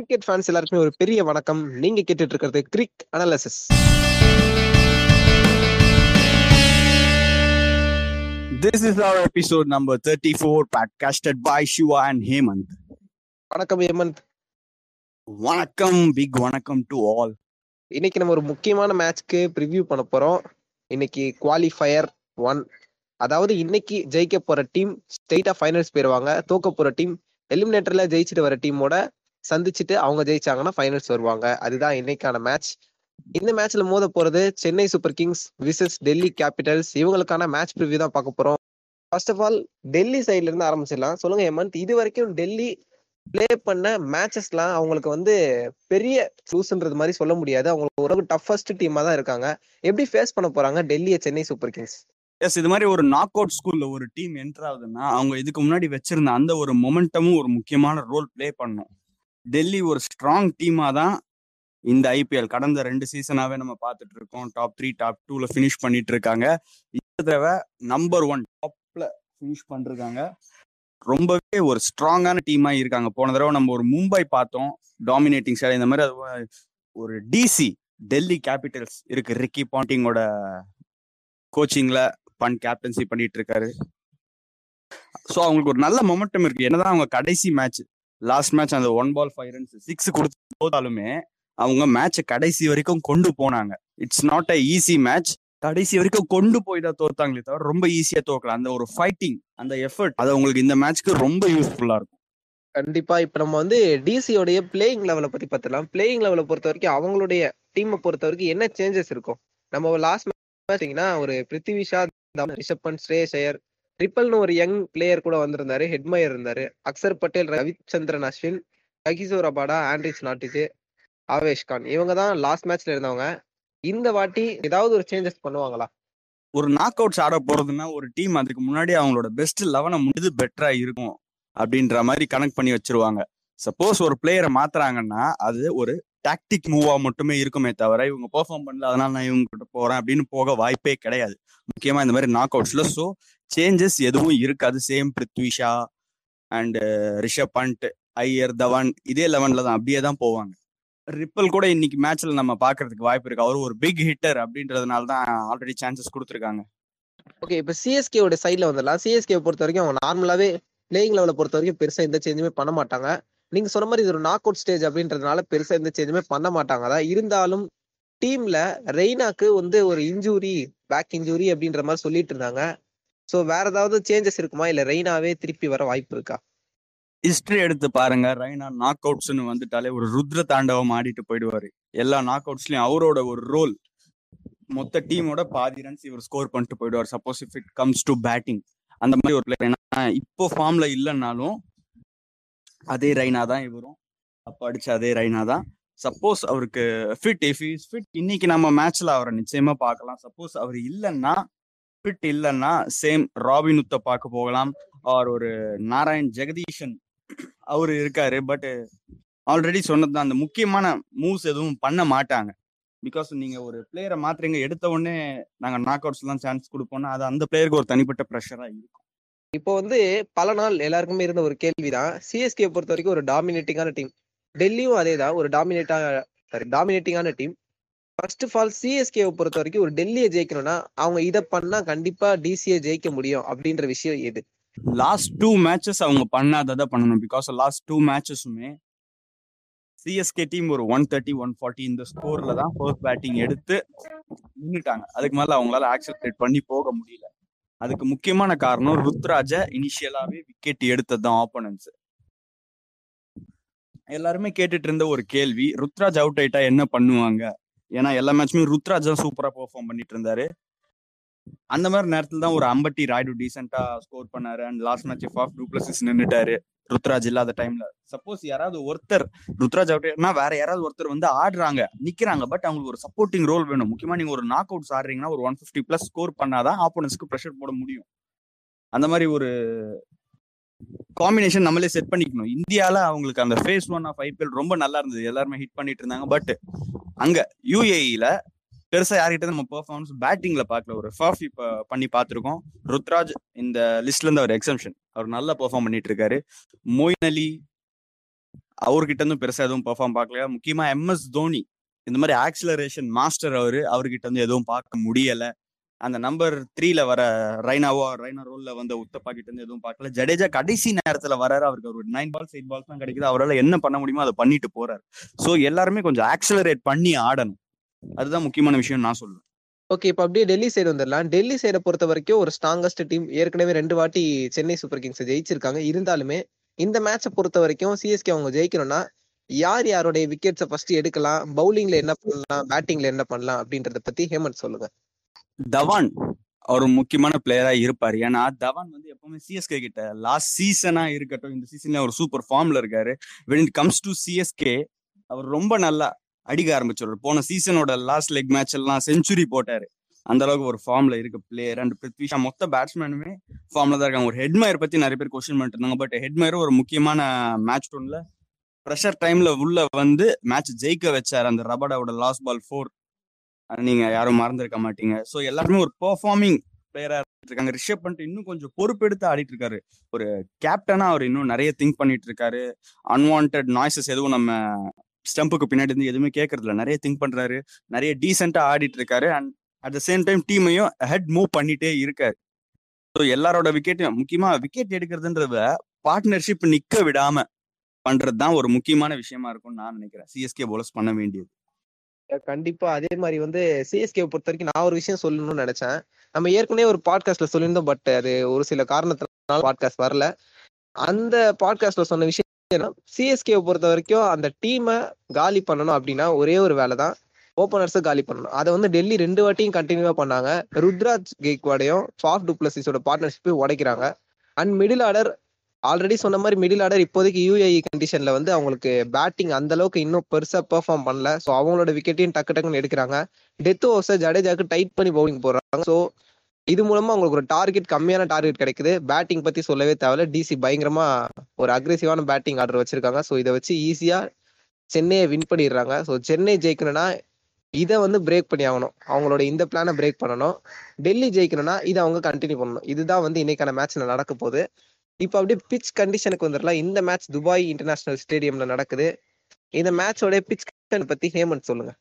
Cricket fans எல்லாருக்குமே ஒரு பெரிய வணக்கம். நீங்க கேட்டுட்டு இருக்கிறது cric analysis This is our episode number 34, podcasted by Shiva and Hemant. வணக்கம் Hemant Vanakkam, big vanakkam to all. இன்னைக்கு நம்ம ஒரு முக்கியமான மேட்ச்க்கு ப்ரிவ்யூ பண்ண போறோம். இன்னைக்கு குவாலிஃபயர் ஒன் அதாவது இன்னைக்கு ஜெயிக்க போற டீம் ஸ்ட்ரெயிட்டா ஃபைனல்ஸ் போயிருவாங்க. தோக்க போற டீம் எலிமினேட்டர்ல ஜெயிச்சுட்டு வர டீமோட சந்திச்சுட்டு அவங்க ஜெயிச்சாங்கன்னா ஃபைனல்ஸ் வருவாங்க. அதுதான் இன்னைக்கான மேட்ச் இந்த மேட்ச்ல மோத போறது Chennai Super Kings versus Delhi Capitals இவங்களுக்கான மேட்ச் ப்ரிவ்யூ தான் பார்க்க போறோம். ஃபர்ஸ்ட் ஆஃப் ஆல் டெல்லி சைட்ல இருந்து ஆரம்பிச்சிடலாம். சொல்லுங்க ஹேமந்த் இது வரைக்கும் டெல்லி ப்ளே பண்ண மேட்சஸ்லாம் அவங்களுக்கு வந்து பெரிய லூஸ்ன்றது மாதிரி சொல்ல முடியாது. அவங்களுக்கு ஒரு டஃபஸ்ட் டீமா தான் இருக்காங்க. எப்படி ஃபேஸ் பண்ண போறாங்க டெல்லியை சென்னை சூப்பர் கிங்ஸ் எஸ் இது மாதிரி ஒரு நாக் அவுட் ஸ்கூல்ல ஒரு டீம் என்டர் ஆகுதுன்னா அவங்க இதுக்கு முன்னாடி வச்சிருந்த அந்த ஒரு மொமெண்டமும் ஒரு முக்கியமான ரோல் ப்ளே பண்ணும். டெல்லி ஒரு ஸ்ட்ராங் டீமாக தான் இந்த ஐபிஎல் கடந்த ரெண்டு சீசனாவே நம்ம பார்த்துட்டு இருக்கோம் டாப் த்ரீ டாப் டூல ஃபினிஷ் பண்ணிட்டு இருக்காங்க இந்த தடவை நம்பர் ஒன் டாப்ல ஃபினிஷ் பண்ணிருக்காங்க. ரொம்பவே ஒரு ஸ்ட்ராங்கான டீமா இருக்காங்க. போன தடவை நம்ம ஒரு மும்பை பார்த்தோம். டாமினேட்டிங் சைடு இந்த மாதிரி அது ஒரு டிசி டெல்லி கேபிட்டல்ஸ் இருக்கு. ரிக்கி பாண்டிங்கோட கோச்சிங்ல பன் கேப்டன்சி பண்ணிட்டு இருக்காரு ஸோ அவங்களுக்கு ஒரு நல்ல மொமெண்டம் இருக்கு. என்னதான் அவங்க கடைசி மேட்ச் லாஸ்ட் மேட்ச் அந்த one ball five runs six கொடுத்து போதாலுமே அவங்க மேட்சை கடைசி வரைக்கும் கொண்டு போனாங்க. It's not a easy match கடைசி வரைக்கும் கொண்டு போய் தான் தோத்தாங்களே தவிர ரொம்ப ஈஸியா தோக்கலாம் அந்த ஒரு ஃபைட்டிங் அந்த எஃபர்ட் அது உங்களுக்கு இந்த மேட்ச்க்கு ரொம்ப யூஸ்ஃபுல்லா இருக்கும். கண்டிப்பா இப்ப நம்ம வந்து டிசியோடைய பிளேயிங் லெவலை பத்தி பார்த்துலாம் பிளேயிங் லெவலை பொறுத்த வரைக்கும் அவங்களுடைய டீமை பொறுத்த வரைக்கும் என்ன சேஞ்சஸ் இருக்கும்? நம்ம லாஸ்ட் பார்த்தீங்கன்னா ஒரு பிருத்திவிஷா ரிஷப் பண்ட் ஸ்ரேஷயர் ஐயர் ட்ரிப்பல்னு ஒரு யங் பிளேயர் கூட வந்திருந்தாரு ஹெட்மயர் இருந்தாரு. Axar Patel Ravichandran Ashwin Kagiso Rabada Anrich Nortje Avesh Khan. இவங்க தான் லாஸ்ட் மேட்ச்ல இருந்தவங்க. இந்த வாட்டி ஏதாவது ஒரு சேஞ்சஸ் பண்ணுவாங்களா? ஒரு நாக் அவுட்ஸ் ஆட போறதுன்னா ஒரு டீம் அதுக்கு முன்னாடி அவங்களோட பெஸ்ட் லெவனை முடிஞ்சது பெட்டரா இருக்கும் அப்படின்ற மாதிரி கனெக்ட் பண்ணி வச்சிருவாங்க. சப்போஸ் ஒரு பிளேயரை மாத்துறாங்கன்னா அது ஒரு டாக்டிக் மூவா மட்டுமே இருக்குமே தவிர இவங்க பெர்ஃபார்ம் பண்ணல அதனால நான் இவங்க கிட்ட போறேன் அப்படின்னு போக வாய்ப்பே கிடையாது. முக்கியமா இந்த மாதிரி நாக் அவுட்ஸ்ல ஸோ சேஞ்சஸ் எதுவும் இருக்காது. Same Prithvi Shaw and uh, Rishabh Pant Iyer Dhawan இதே லெவன்ல தான் அப்படியே தான் போவாங்க. ரிப்பல் கூட இன்னைக்கு மேட்ச்ல நம்ம பாக்குறதுக்கு வாய்ப்பு இருக்கு. அவர் ஒரு பிக் ஹிட்டர் அப்படின்றதுனால தான் ஆல்ரெடி சான்சஸ் கொடுத்துருக்காங்க. ஓகே இப்போ சிஎஸ்கேவோட சைடில் வந்துடலாம் சிஎஸ்கே பொறுத்த வரைக்கும் அவங்க நார்மலாகவே பிளேயிங் லெவலை பொறுத்த வரைக்கும் பெருசாக எந்த சேஞ்சுமே பண்ண மாட்டாங்க. நீங்க சொன்ன மாதிரி இது ஒரு நாக் அவுட் ஸ்டேஜ் அப்படின்றதுனால பெருசாக எந்த சேஞ்சுமே பண்ண மாட்டாங்க. அதான் இருந்தாலும் டீம்ல ரெய்னாக்கு வந்து ஒரு இன்ஜூரி பேக் இன்ஜூரி அப்படின்ற மாதிரி சொல்லிட்டு இருந்தாங்க. ஸோ வேற ஏதாவது சேஞ்சஸ் இருக்குமா? இல்லை ரெய்னாவே திருப்பி வர வாய்ப்பு இருக்கா? ஹிஸ்டரி எடுத்து பாருங்க. ரைனா நாக் அவுட்ஸ்னு வந்துட்டாலே ஒரு ருத்ர தாண்டவம் ஆடிட்டு போயிடுவாரு. எல்லா நாக் அவுட்ஸ்லயும் அவரோட ஒரு ரோல் மொத்த டீமோட பாதி ரன்ஸ் இவர் ஸ்கோர் பண்ணிட்டு போயிடுவார். Suppose if it comes to batting அந்த மாதிரி ஒரு பிளேயர் ஏன்னா இப்போ ஃபார்ம்ல இல்லைன்னாலும் அதே ரைனா தான் இவரும். அப்ப அடிச்ச அதே ரைனா தான். சப்போஸ் அவருக்கு ஃபிட் இஃப் இஸ் ஃபிட் இன்னைக்கு நம்ம மேட்ச்ல அவரை நிச்சயமா பார்க்கலாம். சப்போஸ் அவர் இல்லைன்னா ஃபிட் இல்லைன்னா சேம் ராபினுத்த பார்க்க போகலாம். அவர் ஒரு நாராயண் ஜெகதீஷன் அவரு இருக்காரு. பட் ஆல்ரெடி சொன்னதுதான் அந்த முக்கியமான மூவ்ஸ் எதுவும் பண்ண மாட்டாங்க. பிகாஸ் நீங்க ஒரு பிளேயரை மாத்துறீங்க எடுத்த உடனே நாங்க நாக் அவுட்ஸ் எல்லாம் சான்ஸ் கொடுப்போம்னா அது அந்த பிளேயருக்கு ஒரு தனிப்பட்ட ப்ரெஷரா இருக்கும். இப்போ வந்து பல நாள் எல்லாருக்குமே இருந்த ஒரு கேள்விதான். சிஎஸ்கே பொறுத்த வரைக்கும் ஒரு டாமினேட்டிங்கான டீம் டெல்லியும் அதே தான் ஒரு டாமினேட்டாக சாரி டாமினேட்டிங்கான டீம் ஃபர்ஸ்ட் ஆஃப் ஆல் சிஎஸ்கேவை பொறுத்த வரைக்கும் ஒரு டெல்லியை ஜெயிக்கணும்னா அவங்க இதை பண்ணா கண்டிப்பா டிசியை ஜெயிக்க முடியும் அப்படின்ற விஷயம் எது? லாஸ்ட் டூ மேட்சஸ் அவங்க பண்ணாததை பண்ணணும். பிகாஸ் லாஸ்ட் டூ மேட்சஸுமே சிஎஸ்கே டீம் ஒரு ஒன் தேர்ட்டி ஒன் ஃபார்ட்டி இந்த ஸ்கோர்ல தான் ஃபர்ஸ்ட் பேட்டிங் எடுத்து நின்றுட்டாங்க அதுக்கு மேல அவங்களால ஆக்சலரேட் பண்ணி போக முடியல. அதுக்கு முக்கியமான காரணம் ருத்ராஜ இனிஷியலாவே விக்கெட் எடுத்தது தான் ஆப்போனன்ஸ் எல்லாருமே கேட்டுட்டு இருந்த ஒரு கேள்வி ருத்ராஜ் அவுட் ஆயிட்டா என்ன பண்ணுவாங்க? ஏன்னா எல்லா மேட்சுமே ருத்ராஜ் தான் சூப்பரா பெர்ஃபார்ம் பண்ணிட்டு இருந்தாரு. அந்த மாதிரி நேரத்துல தான் ஒரு அம்பட்டி ராய்டு டீசெண்டா ஸ்கோர் பண்ணாரு. And last match of two plus நின்னுட்டாரு. Ruturaj இல்லாத டைம்ல சப்போஸ் யாராவது ஒருத்தர் ருத்ராஜ் அவுட்னா வேற யாராவது ஒருத்தர் வந்து ஆடுறாங்க நிக்கிறாங்க பட் அவங்களுக்கு ஒரு சப்போர்ட்டிங் ரோல் வேணும். முக்கியமா நீங்க ஒரு நாக் அவுட்ஸ் ஆடுறீங்கன்னா ஒரு ஒன் பிப்டி பிளஸ் ஸ்கோர் பண்ணாதான் ஆப்போனன்ஸ்க்கு ப்ரெஷர் போட முடியும். அந்த மாதிரி ஒரு காம்பினேஷன் நம்மளே செட் பண்ணிக்கணும். இந்தியால அவங்களுக்கு அந்த ஃபேஸ் ஒன் ஆஃப் ஐபிஎல் ரொம்ப நல்லா இருந்தது. எல்லாருமே ஹிட் பண்ணிட்டு இருந்தாங்க பட் அங்க யூஏஇல பெருசா யார்கிட்ட நம்ம பெர்ஃபார்மன்ஸ் பேட்டிங்ல பார்க்கல. ஒரு ஃபர்ஃப் பண்ணி பார்த்துருக்கோம். ருத்ராஜ் இந்த லிஸ்ட்ல இருந்து அவர் எக்ஸம்ஷன் அவர் நல்லா பெர்ஃபார்ம் பண்ணிட்டு இருக்காரு. மொயின் அலி அவர்கிட்ட இருந்தும் பெருசா எதுவும் பெர்ஃபார்ம் பார்க்கல முக்கியமா எம்எஸ் தோனி. இந்த மாதிரி ஆக்சிலரேஷன் மாஸ்டர் அவரு. அவர்கிட்ட இருந்து எதுவும் பார்க்க முடியல. அந்த நம்பர் த்ரீல வர ரைனாவோ ரைனா ரோல்ல வந்த உத்தப்பா கிட்ட இருந்து எதுவும் பார்க்கல. ஜடேஜா கடைசி நேரத்துல வராரு அவருக்கு ஒரு நைன் பால்ஸ் எயிட் பால்ஸ் தான் கிடைக்குது. அவரால் என்ன பண்ண முடியுமோ அதை பண்ணிட்டு போறாரு. ஸோ எல்லாருமே கொஞ்சம் ஆக்சிலரேட் பண்ணி ஆடணும். அதுதான் முக்கியமான விஷயம் நான் சொல்லுவேன் ஓகே இப்போ அப்படியே டெல்லி சைடு வந்துடலாம் டெல்லி சைடை பொறுத்த வரைக்கும் ஒரு ஸ்ட்ராங்கஸ்ட் டீம் ஏற்கனவே ரெண்டு வாட்டி சென்னை சூப்பர் கிங்ஸ் ஜெயிச்சிருக்காங்க. இருந்தாலுமே இந்த மேட்சை பொறுத்த வரைக்கும் சிஎஸ்கே அவங்க ஜெயிக்கணும்னா யார் யாருடைய விக்கெட்ஸை ஃபர்ஸ்ட் எடுக்கலாம்? பவுலிங்ல என்ன பண்ணலாம்? பேட்டிங்ல என்ன பண்ணலாம்? அப்படின்றத பத்தி ஹேமந்த் சொல்லுங்க. தவான் அவர் முக்கியமான பிளேயரா இருப்பாரு. ஏன்னா தவான் வந்து எப்பவுமே சிஎஸ்கே கிட்ட லாஸ்ட் சீசனா இருக்கட்டும் இந்த சீசன்ல அவர் சூப்பர் ஃபார்ம்ல இருக்காரு. When it comes to CSK அவர் ரொம்ப நல்லா அடிக்க ஆரம்பிச்சிடுவார். போன சீசனோட லாஸ்ட் லெக் மேட்ச் எல்லாம் செஞ்சுரி போட்டாரு. அந்த அளவுக்கு ஒரு ஃபார்ம்ல இருக்க பிளேயர் அண்ட் பிருத்விஷா மொத்த பேட்ஸ்மேனுமே ஃபார்ம்ல தான் இருக்காங்க. ஒரு ஹெட்மயர் பத்தி நிறைய பேர் கொஸ்டின் பண்ணிட்டு இருந்தாங்க. பட் ஹெட்மயர் ஒரு முக்கியமான மேட்ச் டோன்ல ப்ரெஷர் டைம்ல உள்ள வந்து மேட்ச் ஜெயிக்க வச்சாரு. அந்த ரபடாவோட லாஸ்ட் பால் ஃபோர் நீங்க யாரும் மறந்துருக்க மாட்டீங்க. ஸோ எல்லாருமே ஒரு பெர்ஃபார்மிங் பிளேயரா இருக்காங்க. ரிஷப் பண்ணிட்டு இன்னும் கொஞ்சம் பொறுப்பெடுத்து ஆடிட்டு இருக்காரு. ஒரு கேப்டனா அவர் இன்னும் நிறைய திங்க் பண்ணிட்டு இருக்காரு. அன்வான்ட் நாய்ஸஸ் எதுவும் நம்ம ஸ்டம்புக்கு பின்னாடி இருந்து எதுவுமே கேட்கறது நிறைய திங்க் பண்றாரு. நிறைய டீசெண்டா ஆடிட்டு இருக்காரு and at the same time டீமையும் head move பண்ணிட்டே இருக்காரு. ஸோ எல்லாரோட விக்கெட்டையும் முக்கியமா விக்கெட் எடுக்கிறதுன்றத பார்ட்னர்ஷிப் நிக்க விடாம பண்றது தான் ஒரு முக்கியமான விஷயமா இருக்கும்னு நான் நினைக்கிறேன். சிஎஸ்கே போலஸ் பண்ண வேண்டியது. கண்டிப்பா. அதே மாதிரி வந்து சிஎஸ்கே பொறுத்த வரைக்கும் நான் ஒரு விஷயம் சொல்லணும்னு நினைச்சேன். நம்ம ஏற்கனவே ஒரு பாட்காஸ்ட்ல சொல்லியிருந்தோம் பட் அது ஒரு சில காரணத்தினால பாட்காஸ்ட் வரல. அந்த பாட்காஸ்ட்ல சொன்ன விஷயம் சிஎஸ்கே பொறுத்த வரைக்கும் அந்த டீமை காலி பண்ணணும் அப்படின்னா ஒரே ஒரு வேலை தான். ஓப்பனர்ஸை காலி பண்ணணும். அதை வந்து டெல்லி ரெண்டு வாட்டியும் கண்டினியூவா பண்ணாங்க. ருத்ராஜ் கேக்வாடையும் ஃபாஃப் டுப்ளசிஸோட பார்ட்னர்ஷிப்பை உடைக்கிறாங்க. அண்ட் மிடில் ஆர்டர் ஆல்ரெடி சொன்ன மாதிரி மிடில் ஆர்டர் இப்போதைக்கு யூஏஇ கண்டிஷன்ல வந்து அவங்களுக்கு பேட்டிங் அந்த அளவுக்கு இன்னும் பெருசா பெர்ஃபார்ம் பண்ணல. ஸோ அவங்களோட விக்கெட்டையும் டக்கு டக்குன்னு எடுக்கிறாங்க. டெத் ஓவர்ஸை ஜடேஜாக்கு டைட் பண்ணி பவுலிங் போடுறாங்க. ஸோ இது மூலமா அவங்களுக்கு ஒரு டார்கெட் கம்மியான டார்கெட் கிடைக்குது. பேட்டிங் பத்தி சொல்லவே தேவையில்ல. டிசி பயங்கரமா ஒரு அக்ரெசிவான பேட்டிங் ஆர்டர் வச்சிருக்காங்க. ஸோ இதை வச்சு ஈஸியா சென்னையை வின் பண்ணிடுறாங்க. ஸோ சென்னை ஜெயிக்கணும்னா இதை வந்து பிரேக் பண்ணி ஆகணும். அவங்களோட இந்த பிளானை பிரேக் பண்ணணும். டெல்லி ஜெயிக்கணும்னா இதை அவங்க கண்டினியூ பண்ணணும். இதுதான் வந்து இன்னைக்கான மேட்ச்ல நடக்க போகுது. இப்போ அப்படியே பிச் கண்டிஷனுக்கு வந்துடலாம். இந்த மேட்ச் துபாய் இன்டர்நேஷனல் ஸ்டேடியம்ல நடக்குது. இந்த மேட்சோட பிச் பத்தி ஹேமந்த் சொல்லுங்க.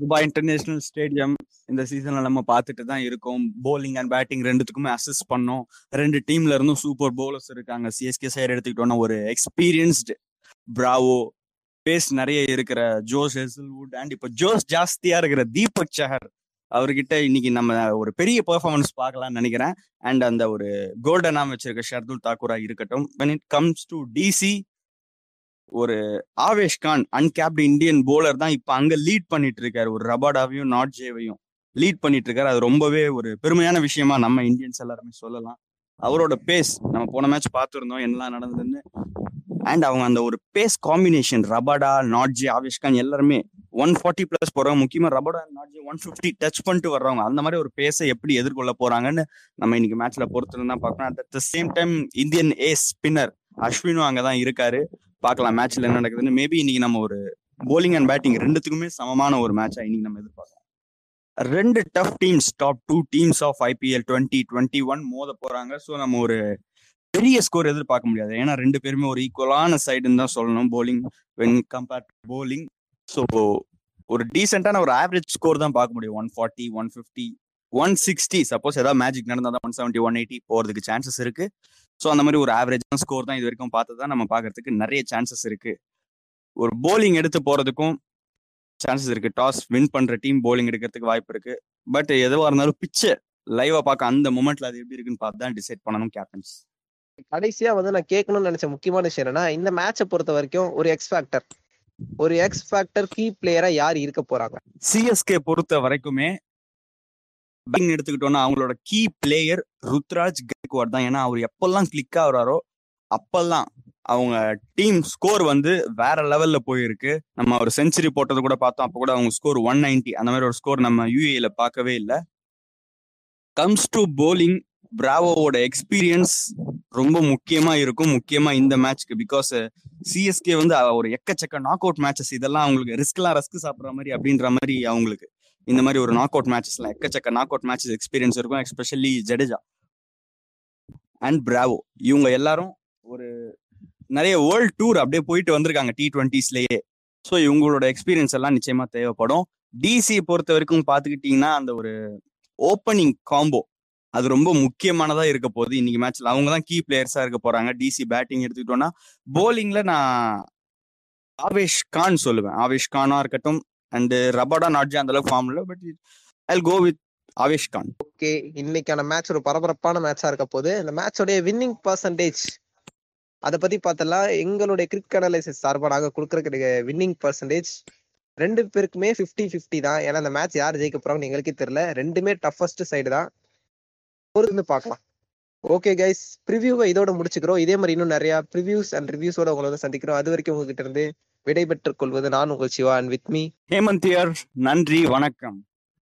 துபாய் இன்டர்நேஷனல் ஸ்டேடியம் இந்த சீசன்ல நம்ம பார்த்துட்டு தான் இருக்கோம். போலிங் அண்ட் பேட்டிங் ரெண்டுத்துக்குமே அசிஸ்ட் பண்ணோம். ரெண்டு டீம்ல இருந்தும் சூப்பர் போலர்ஸ் இருக்காங்க. சிஎஸ்கே சைடு எடுத்துக்கிட்டோம்னா ஒரு எக்ஸ்பீரியன்ஸ்டு பிராவோ பேஸ் நிறைய இருக்கிற ஜோஸ் ஹெசல்வுட் அண்ட் இப்போ ஜோஸ் ஜாஸ்தியா இருக்கிற தீபக் சஹர் அவர்கிட்ட இன்னைக்கு நம்ம ஒரு பெரிய பெர்ஃபார்மன்ஸ் பார்க்கலாம்னு நினைக்கிறேன். அண்ட் அந்த ஒரு கோல்டனா வச்சிருக்க ஷர்துல் தாக்கூரா இருக்கட்டும். When it comes to DC ஒரு Avesh Khan uncapped Indian bowler தான் இப்போ அங்க லீட் பண்ணிட்டு இருக்காரு ஒரு ரபாடாவையும் நாட்ஜேவையும் லீட் பண்ணிட்டு இருக்காரு அது ரொம்பவே ஒரு பெருமையான விஷயமா நம்ம இந்தியன்ஸ் எல்லாருமே சொல்லலாம். அவரோட பேஸ் நம்ம போன மேட்ச் பார்த்துருந்தோம் என்னெல்லாம் நடந்ததுன்னு. அண்ட் அவங்க அந்த ஒரு பேஸ் காம்பினேஷன் ரபாடா நாட்ஜி ஆவேஷ்கான் எல்லாருமே ஒன் ஃபார்ட்டி பிளஸ் போறவங்க முக்கியமா ரபாடா நாட்ஜி ஒன் ஃபிஃப்டி டச் பண்ணிட்டு வர்றவங்க அந்த மாதிரி ஒரு பேஸை எப்படி எதிர்கொள்ள போறாங்கன்னு நம்ம இன்னைக்கு மேட்ச்ல பொறுத்து தான் பார்க்கணும் at the same time Indian ace spinner அஸ்வினும் அங்கதான் இருக்காரு. பார்க்கலாம். மேட்ச்ல என்ன நடக்குதுன்னு மேபி இன்னைக்கு நம்ம ஒரு போலிங் அண்ட் பேட்டிங் ரெண்டுத்துக்குமே சமமான ஒரு மேட்சா இன்னைக்கு நம்ம எதிர்பார்க்கலாம். ரெண்டு tough teams top two teams of IPL twenty twenty one மோத போறாங்க. ஸோ நம்ம ஒரு பெரிய ஸ்கோர் எதிர்பார்க்க முடியாது. ஏன்னா ரெண்டு பேருமே ஒரு ஈக்குவலான சைடுன்னு தான் சொல்லணும். Bowling when compared bowling so ஒரு டீசெண்டான ஒரு ஆவரேஜ் ஸ்கோர் தான் பார்க்க முடியும். One forty one fifty one sixty suppose ஏதாவது மேஜிக் நடந்தால் தான் ஒன் செவன்ட்டி ஒன் எயிட்டி போகிறதுக்கு சான்சஸ் இருக்கு. ஸோ அந்த மாதிரி ஒரு ஆவரேஜான ஸ்கோர் தான் இது வரைக்கும் பார்த்து தான் நம்ம பார்க்கறதுக்கு நிறைய சான்சஸ் இருக்கு. ஒரு போலிங் எடுத்து போறதுக்கும் சான்சஸ் இருக்கு. டாஸ் வின் பண்ற டீம் போலிங் எடுக்கிறதுக்கு வாய்ப்பு இருக்கு. பட் எதுவாக இருந்தாலும் பிச்சை லைவா பார்க்க அந்த மூமெண்ட்ல அது எப்படி இருக்குன்னு பார்த்து தான் டிசைட் பண்ணணும் கேப்டன்ஸ் கடைசியா வந்து நான் கேட்கணும்னு நினைச்ச முக்கியமான விஷயம் என்னன்னா இந்த மேட்சை பொறுத்த வரைக்கும் ஒரு எக்ஸ் ஃபேக்டர் ஒரு எக்ஸ் ஃபேக்டர் கீ பிளேயரா யார் இருக்க போறாங்க? சிஎஸ்கே பொறுத்த வரைக்குமே பேட்டிங் எடுத்துக்கிட்டோம்னா அவங்களோட கீ பிளேயர் ருத்ராஜ் கைக்வாட் தான். ஏன்னா அவர் எப்பெல்லாம் கிளிக் ஆகுறாரோ அப்பெல்லாம் அவங்க டீம் ஸ்கோர் வந்து வேற லெவல்ல போயிருக்கு. நம்ம ஒரு செஞ்சுரி போட்டது கூட பார்த்தோம். அப்போ கூட அவங்க ஸ்கோர் ஒன் நைன்டி அந்த மாதிரி ஒரு ஸ்கோர் நம்ம யூஏல பார்க்கவே இல்லை. கம்ஸ் டு போலிங் பிராவோட எக்ஸ்பீரியன்ஸ் ரொம்ப முக்கியமா இருக்கும். முக்கியமா இந்த மேட்ச்க்கு பிகாஸ் சிஎஸ்கே வந்து ஒரு எக்கச்சக்க நாக் அவுட் மேட்சஸ் இதெல்லாம் அவங்களுக்கு ரிஸ்க்லாம் ரஸ்க் சாப்பிட்ற மாதிரி அப்படின்ற மாதிரி அவங்களுக்கு இந்த மாதிரி ஒரு நாக் அவுட் மேட்சஸ்ல எக்கச்சக்க நாக் அவுட் மேட்சஸ் எக்ஸ்பீரியன்ஸ் இருக்கும் எஸ்பெஷலி ஜடேஜா அண்ட் பிராவோ இவங்க எல்லாரும் ஒரு நிறைய வேர்ல்ட் டூர் அப்படியே போயிட்டு வந்திருக்காங்க டி டுவெண்ட்டிஸ்லயே ஸோ இவங்களோட எக்ஸ்பீரியன்ஸ் எல்லாம் நிச்சயமா தேவைப்படும். டிசி பொறுத்த வரைக்கும் பார்த்துக்கிட்டிங்கன்னா அந்த ஒரு ஓப்பனிங் காம்போ அது ரொம்ப முக்கியமானதா இருக்க போகுது இன்னைக்கு மேட்ச்ல அவங்க தான் கீ பிளேயர்ஸா இருக்க போறாங்க. டிசி பேட்டிங் எடுத்துக்கிட்டோம்னா போலிங்ல நான் ஆவேஷ் கான் சொல்லுவேன். ஆவேஷ் கானா இருக்கட்டும் அண்ட் ரபாடா நாட்ஜி அந்த அளவுக்கு ஃபார்ம்ல but I go with Avesh Khan okay இன்னைக்கான மேட்ச் ஒரு பரபரப்பான மேட்சா இருக்க போது இந்த மேட்சோடைய வின்னிங் பர்சன்டேஜ் அதை பத்தி பார்த்தலாம் எங்களுடைய கிரிக்கெட் அனலைசிஸ் சார்பாக நாங்கள் கொடுக்குற வின்னிங் பர்சன்டேஜ் ரெண்டு பேருக்குமே ஃபிஃப்டி ஃபிஃப்டி தான். ஏன்னா அந்த மேட்ச் யார் ஜெயிக்க போறாங்கன்னு எங்களுக்கே தெரியல. ரெண்டுமே டஃபஸ்ட் சைடு தான். பொறுத்து பார்க்கலாம். ஓகே கைஸ் ப்ரிவியூவை இதோட முடிச்சுக்கிறோம். இதே மாதிரி இன்னும் நிறையா ப்ரிவியூஸ் அண்ட் ரிவ்யூஸோட உங்களை வந்து சந்திக்கிறோம். அது வரைக்கும் உங்ககிட்ட இருந்து விடைபெற்றுக் கொள்வது நான் உங்கள் சிவா அண்ட் வித் மீ ஹேமந்தியர் நன்றி வணக்கம்.